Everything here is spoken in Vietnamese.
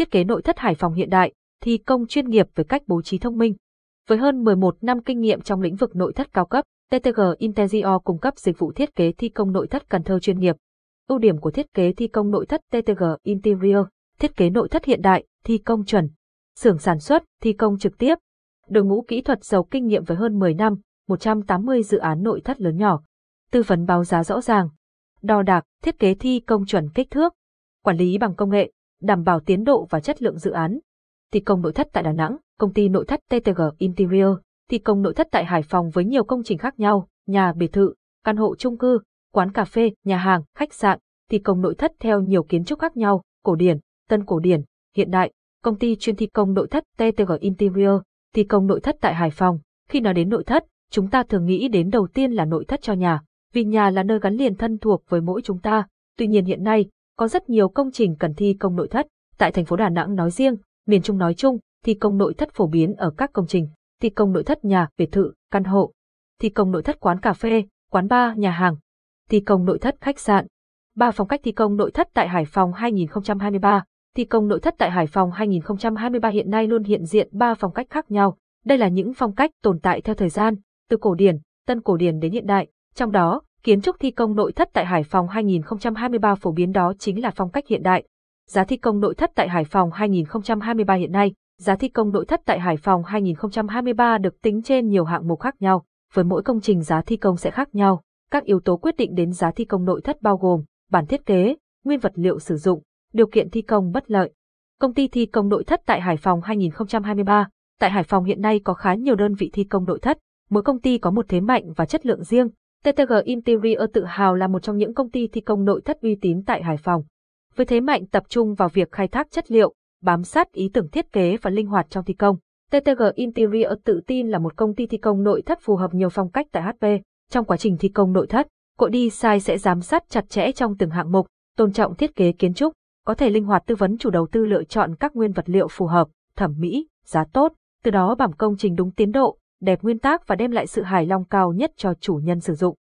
thiết kế nội thất Hải Phòng hiện đại, thi công chuyên nghiệp với cách bố trí thông minh. Với hơn 11 năm kinh nghiệm trong lĩnh vực nội thất cao cấp, TTG Interior cung cấp dịch vụ thiết kế thi công nội thất Cần Thơ chuyên nghiệp. Ưu điểm của thiết kế thi công nội thất TTG Interior, thiết kế nội thất hiện đại, thi công chuẩn, xưởng sản xuất, thi công trực tiếp. Đội ngũ kỹ thuật giàu kinh nghiệm với hơn 10 năm, 180 dự án nội thất lớn nhỏ. Tư vấn báo giá rõ ràng. Đo đạc, thiết kế thi công chuẩn kích thước. Quản lý bằng công nghệ, đảm bảo tiến độ và chất lượng dự án. Thi công nội thất tại Đà Nẵng, công ty nội thất TTG Interior, thi công nội thất tại Hải Phòng với nhiều công trình khác nhau, nhà biệt thự, căn hộ chung cư, quán cà phê, nhà hàng, khách sạn, thi công nội thất theo nhiều kiến trúc khác nhau, cổ điển, tân cổ điển, hiện đại, công ty chuyên thi công nội thất TTG Interior, thi công nội thất tại Hải Phòng. Khi nói đến nội thất, chúng ta thường nghĩ đến đầu tiên là nội thất cho nhà, vì nhà là nơi gắn liền thân thuộc với mỗi chúng ta. Tuy nhiên hiện nay, có rất nhiều công trình cần thi công nội thất, tại thành phố Đà Nẵng nói riêng, miền Trung nói chung, thi công nội thất phổ biến ở các công trình, thi công nội thất nhà, biệt thự, căn hộ, thi công nội thất quán cà phê, quán bar, nhà hàng, thi công nội thất khách sạn. Ba phong cách thi công nội thất tại Hải Phòng 2023 Thi công nội thất tại Hải Phòng 2023 hiện nay luôn hiện diện ba phong cách khác nhau. Đây là những phong cách tồn tại theo thời gian, từ cổ điển, tân cổ điển đến hiện đại. Trong đó, kiến trúc thi công nội thất tại Hải Phòng 2023 phổ biến đó chính là phong cách hiện đại. Giá thi công nội thất tại Hải Phòng 2023 hiện nay, giá thi công nội thất tại Hải Phòng 2023 được tính trên nhiều hạng mục khác nhau, với mỗi công trình giá thi công sẽ khác nhau. Các yếu tố quyết định đến giá thi công nội thất bao gồm bản thiết kế, nguyên vật liệu sử dụng, điều kiện thi công bất lợi. Công ty thi công nội thất tại Hải Phòng 2023 Tại Hải Phòng hiện nay có khá nhiều đơn vị thi công nội thất, mỗi công ty có một thế mạnh và chất lượng riêng. TTG Interior tự hào là một trong những công ty thi công nội thất uy tín tại Hải Phòng. Với thế mạnh tập trung vào việc khai thác chất liệu, bám sát ý tưởng thiết kế và linh hoạt trong thi công. TTG Interior tự tin là một công ty thi công nội thất phù hợp nhiều phong cách tại HP. Trong quá trình thi công nội thất, cội đi sai sẽ giám sát chặt chẽ trong từng hạng mục, tôn trọng thiết kế kiến trúc, có thể linh hoạt tư vấn chủ đầu tư lựa chọn các nguyên vật liệu phù hợp, thẩm mỹ, giá tốt, từ đó bảo công trình đúng tiến độ, đẹp nguyên tác và đem lại sự hài lòng cao nhất cho chủ nhân sử dụng.